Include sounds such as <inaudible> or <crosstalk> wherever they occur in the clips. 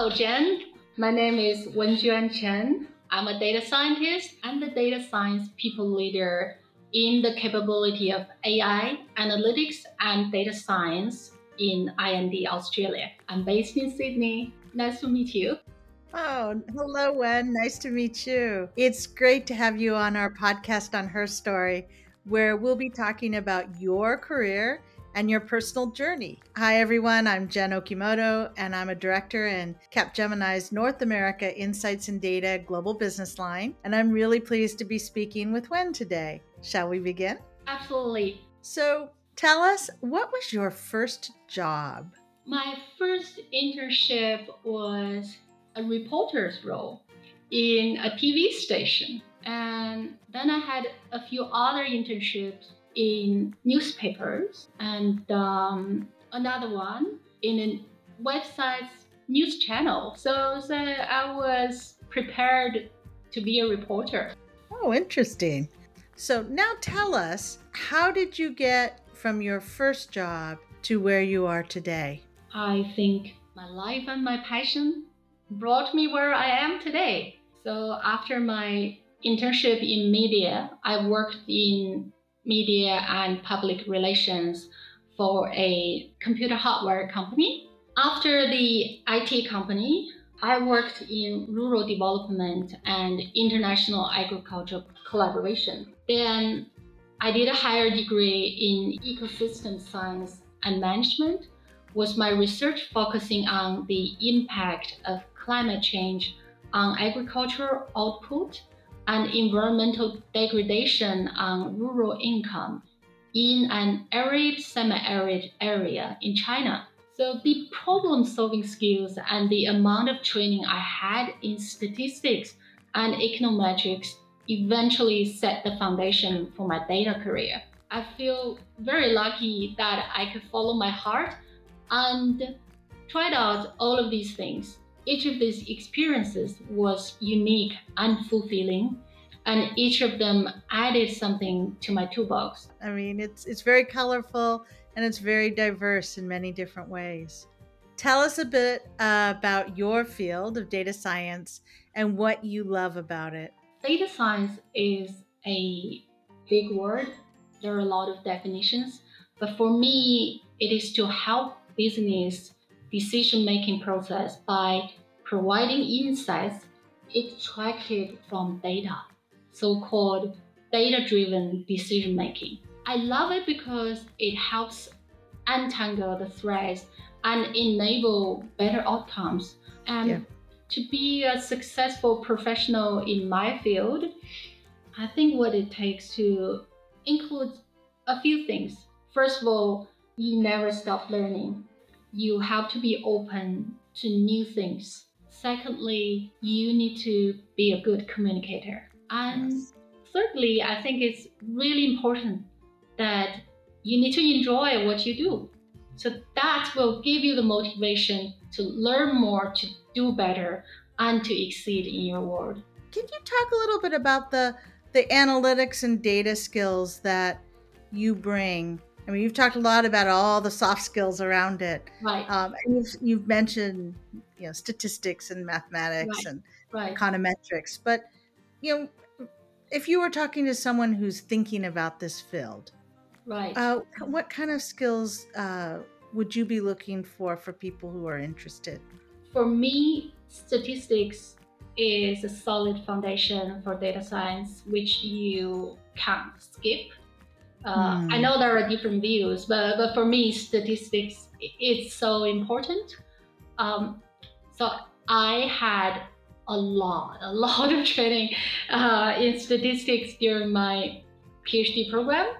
Hello, Jen. My name is Wenjuan Chen. I'm a data scientist and the data science people leader in the capability of AI, analytics, and data science in I&D Australia. I'm based in Sydney. Nice to meet you. Oh, hello, Wen. Nice to meet you. It's great to have you on our podcast on Her Story, where we'll be talking about your career and your personal journey. Hi, everyone. I'm Jen Okimoto, and I'm a director in Capgemini's North America Insights and Data Global Business Line. And I'm really pleased to be speaking with Wen today. Shall we begin? Absolutely. So, tell us, what was your first job? My first internship was a reporter's role in a TV station. And then I had a few other internships in newspapers and um, another one in a website's news channel. So, so I was prepared to be a reporter. Oh, interesting. So now tell us, how did you get from your first job to where you are today? I think my life and my passion brought me where I am today. So after my internship in media, I worked in media and public relations for a computer hardware company. After the IT company, I worked in rural development and international agriculture collaboration. Then I did a higher degree in ecosystem science and management was my research focusing on the impact of climate change on agricultural output and environmental degradation on rural income in an arid semi-arid area in China. So the problem solving skills and the amount of training I had in statistics and econometrics eventually set the foundation for my data career. I feel very lucky that I could follow my heart and tried out all of these things. Each of these experiences was unique and fulfilling, and each of them added something to my toolbox. I mean, it's it's very colorful and it's very diverse in many different ways. Tell us a bit uh, about your field of data science and what you love about it. Data science is a big word. There are a lot of definitions, but for me, it is to help business decision making process by providing insights extracted from data, so called data driven decision making. I love it because it helps untangle the threads and enable better outcomes. And yeah. to be a successful professional in my field, I think what it takes to include a few things. First of all, you never stop learning. You have to be open to new things. Secondly, you need to be a good communicator. And yes. thirdly, I think it's really important that you need to enjoy what you do. So that will give you the motivation to learn more, to do better, and to exceed in your world. Can you talk a little bit about the the analytics and data skills that you bring I mean, you've talked a lot about all the soft skills around it. Right. Um, and you've, you've mentioned, you know, statistics and mathematics right. and right. econometrics. But, you know, if you were talking to someone who's thinking about this field, right. Uh, what kind of skills uh, would you be looking for for people who are interested? For me, statistics is a solid foundation for data science, which you can't skip uh, mm. I hmm. know there are different views, but, but for me, statistics is so important. Um, so I had a lot, a <laughs> lot of training uh, in statistics during my PhD program.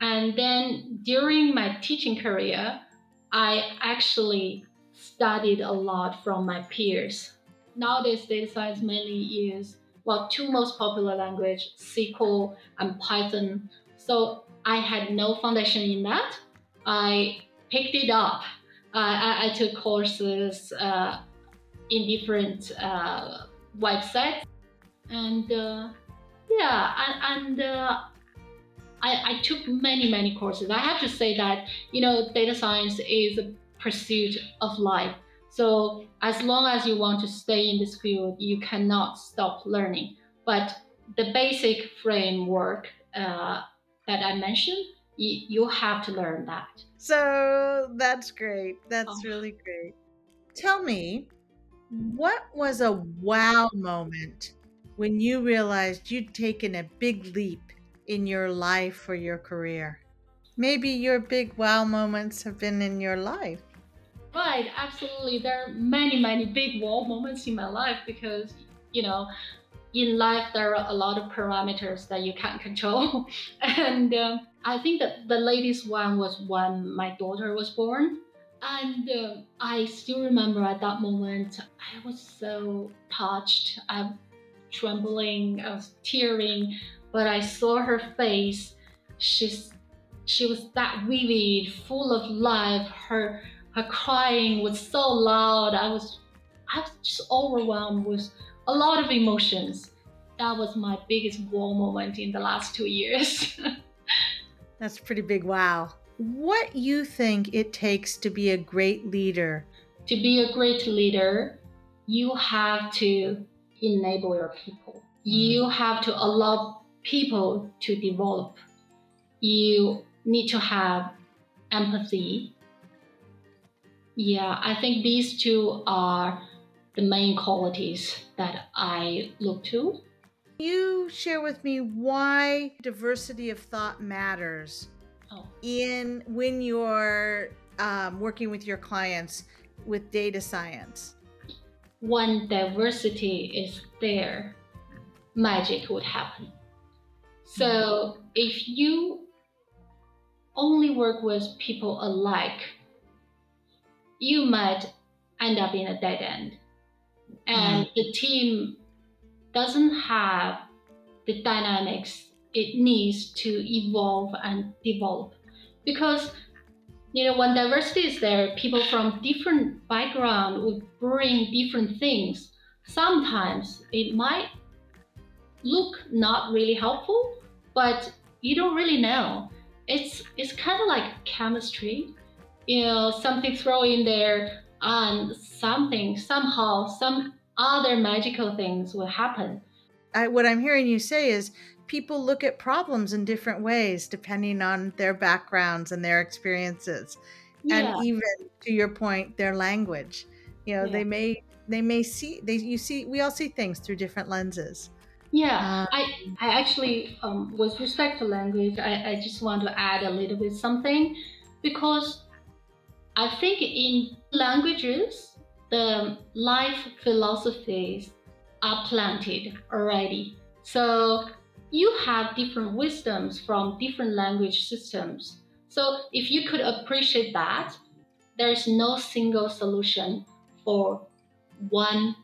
And then during my teaching career, I actually studied a lot from my peers. Nowadays, data science mainly use well two most popular language, SQL and Python. So I had no foundation in that. I picked it up. Uh, I, I, took courses uh, in different uh, websites, and uh, yeah, and, and uh, I, I took many many courses. I have to say that you know data science is a pursuit of life. So as long as you want to stay in this field, you cannot stop learning. But the basic framework uh, that I mentioned, you, you have to learn that. So that's great. That's oh. really great. Tell me, mm-hmm. what was a wow moment when you realized you'd taken a big leap in your life or your career? Maybe your big wow moments have been in your life. Right, absolutely. There are many, many big wow moments in my life because, you know, in life there are a lot of parameters that you can't <laughs> control. and uh, I think that the latest one was when my daughter was born. And uh, I still remember at that moment, I was so touched. I'm trembling, I was tearing, but I saw her face. She's she was that vivid, full of life. Her her crying was so loud. I was I was just overwhelmed with a lot of emotions. That was my biggest wow moment in the last two years. <laughs> That's pretty big wow. What you think it takes to be a great leader? To be a great leader, you have to enable your people. You mm-hmm. have to allow people to develop. You need to have empathy. Yeah, I think these two are the main qualities that I look to. You share with me why diversity of thought matters oh. in when you're um, working with your clients with data science. When diversity is there, magic would happen. So if you only work with people alike, you might end up in a dead end. And mm. the team doesn't have the dynamics it needs to evolve and develop. Because you know, when diversity is there, people from different background would bring different things. Sometimes it might look not really helpful, but you don't really know it's it's kind of like chemistry. You know, something thrown in there and something somehow some other magical things will happen. I, what I'm hearing you say is people look at problems in different ways depending on their backgrounds and their experiences, yeah. and even to your point, their language. You know, yeah. they may they may see they you see we all see things through different lenses. Yeah, uh, I, I actually, um, with respect to language, I, I just want to add a little bit something because I think in languages, the life philosophies are planted already. So you have different wisdoms from different language systems. So if you could appreciate that, there is no single solution for one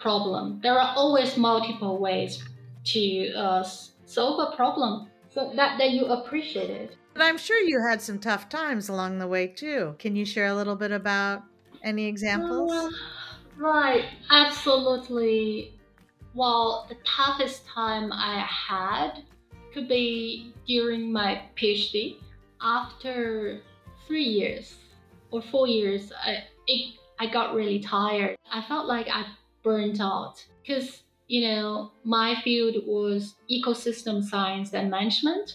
problem. There are always multiple ways to uh, solve a problem. So that, that you appreciate it. But I'm sure you had some tough times along the way too. Can you share a little bit about any examples? Uh, right, absolutely. Well, the toughest time I had could be during my PhD. After three years or four years, I, it, I got really tired. I felt like I burnt out because you know my field was ecosystem science and management.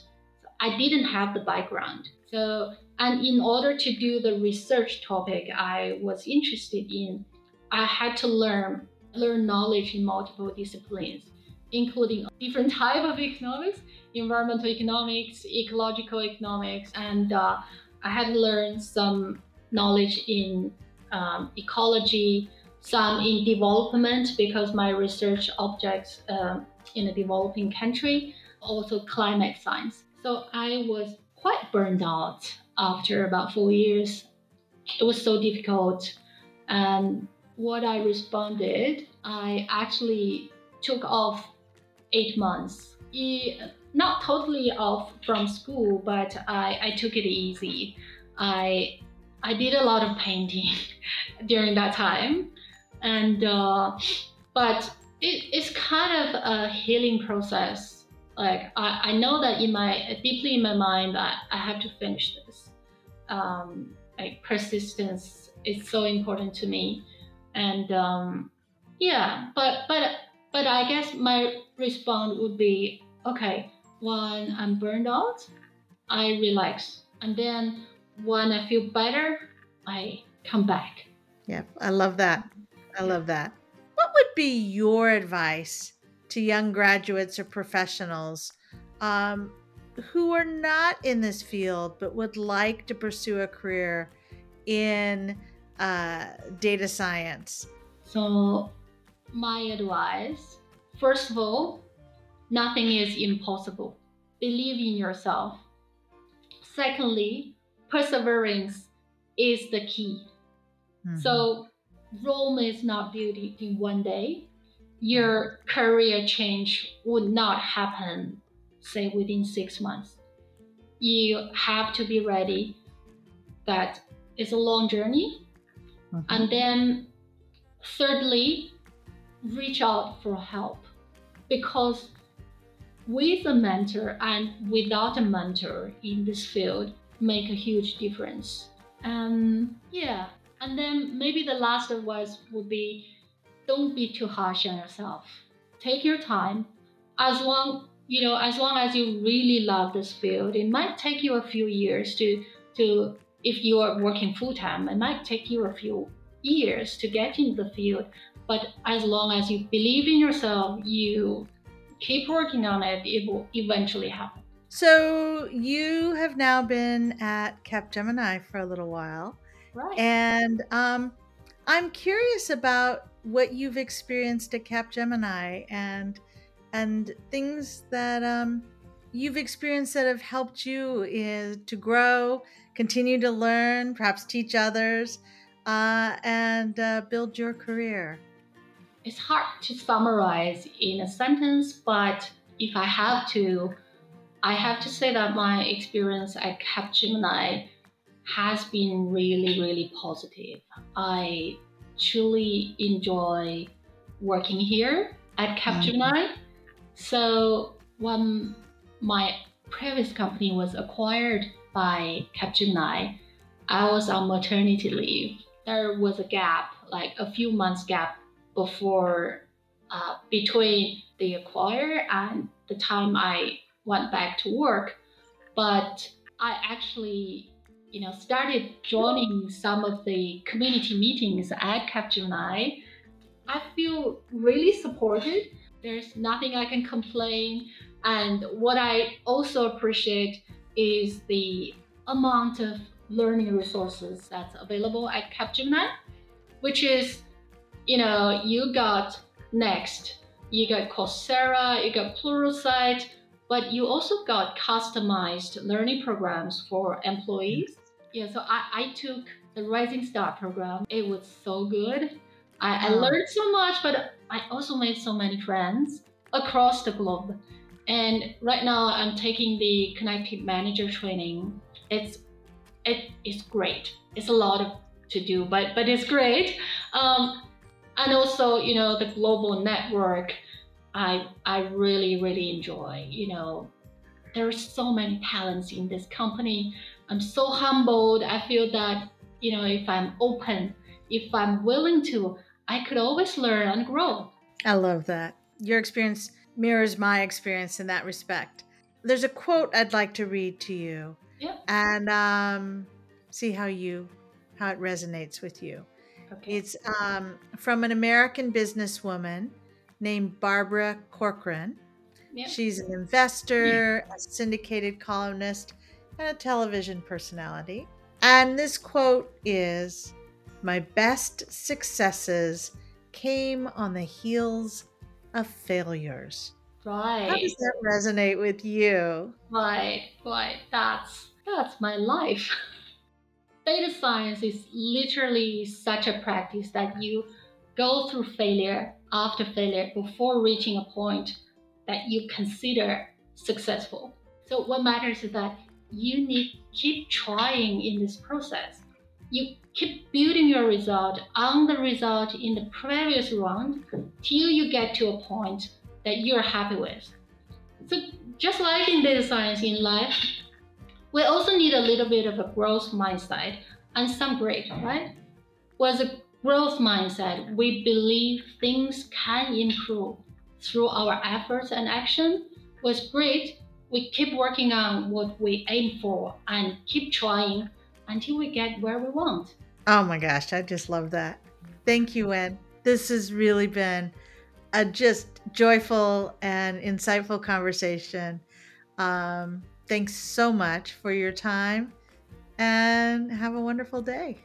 I didn't have the background. So and in order to do the research topic i was interested in i had to learn learn knowledge in multiple disciplines including <laughs> different type of economics environmental economics ecological economics and uh, i had to learn some knowledge in um, ecology some in development because my research objects uh, in a developing country, also climate science. So I was quite burned out after about four years. It was so difficult. And what I responded, I actually took off eight months. not totally off from school, but I, I took it easy. I I did a lot of painting <laughs> during that time and uh, but it, it's kind of a healing process like I, I know that in my deeply in my mind that I have to finish this um, like persistence is so important to me, and um, yeah, but but but I guess my response would be okay. When I'm burned out, I relax, and then when I feel better, I come back. Yeah, I love that. I love that. What would be your advice to young graduates or professionals um, who are not in this field but would like to pursue a career in uh, data science? So, my advice first of all, nothing is impossible. Believe in yourself. Secondly, perseverance is the key. Mm-hmm. So, Rome is not built in one day. Your career change would not happen, say, within six months. You have to be ready that it's a long journey. Mm-hmm. And then, thirdly, reach out for help because with a mentor and without a mentor in this field make a huge difference. Um, yeah, and then maybe the last advice would be don't be too harsh on yourself. Take your time. As long you know, as long as you really love this field, it might take you a few years to to if you are working full time, it might take you a few years to get into the field. But as long as you believe in yourself, you keep working on it, it will eventually happen. So you have now been at Capgemini for a little while. Right. And um, I'm curious about what you've experienced at Capgemini and and things that um, you've experienced that have helped you is, to grow, continue to learn, perhaps teach others, uh, and uh, build your career it's hard to summarize in a sentence, but if I have to, I have to say that my experience at Capgemini has been really, really positive. I truly enjoy working here at Capgemini. Mm-hmm. So when my previous company was acquired by Capgemini, I was on maternity leave. There was a gap, like a few months gap before uh, between the acquire and the time I went back to work. But I actually, you know, started joining some of the community meetings at Capgemini. I feel really supported. There's nothing I can complain. And what I also appreciate is the amount of learning resources that's available at Capgemini, which is you know, you got Next, you got Coursera, you got Pluralsight, but you also got customized learning programs for employees. Yeah, so I, I took the Rising Star program. It was so good. I, I learned so much, but I also made so many friends across the globe. And right now I'm taking the Connected Manager training. It's it is great. It's a lot of to do, but but it's great. Um, and also you know the global network i i really really enjoy you know there are so many talents in this company. I'm so humbled. I feel that you know if i'm open if i'm willing to i could always learn and grow. I love that. Your experience mirrors my experience in that respect. There's a quote i'd like to read to you. Yeah. and um, see how you how it resonates with you. Okay. It's um, from an American businesswoman named Barbara Corcoran. Yep. She's an investor, hmm. a syndicated columnist, and a television personality. And this quote is My best successes came on the heels of failures. Right. How does that resonate with you? Right, right. That's that's my life. <laughs> data science is literally such a practice that you go through failure after failure before reaching a point that you consider successful. So what matters is that you need to keep trying in this process. You keep building your result on the result in the previous round till you get to a point that you're happy with. So just like in data science in life, we also need a little bit of a growth mindset and some grit, right? was a growth mindset. We believe things can improve through our efforts and action was great. We keep working on what we aim for and keep trying until we get where we want. Oh my gosh, I just love that. Thank you, Wen. This has really been a just joyful and insightful conversation. Um, thanks so much for your time and have a wonderful day.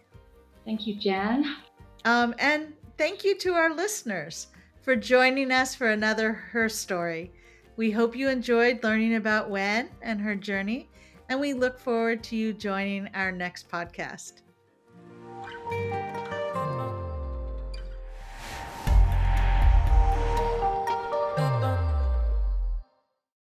Thank you, Jen. Um, and thank you to our listeners for joining us for another Her Story. We hope you enjoyed learning about Wen and her journey, and we look forward to you joining our next podcast.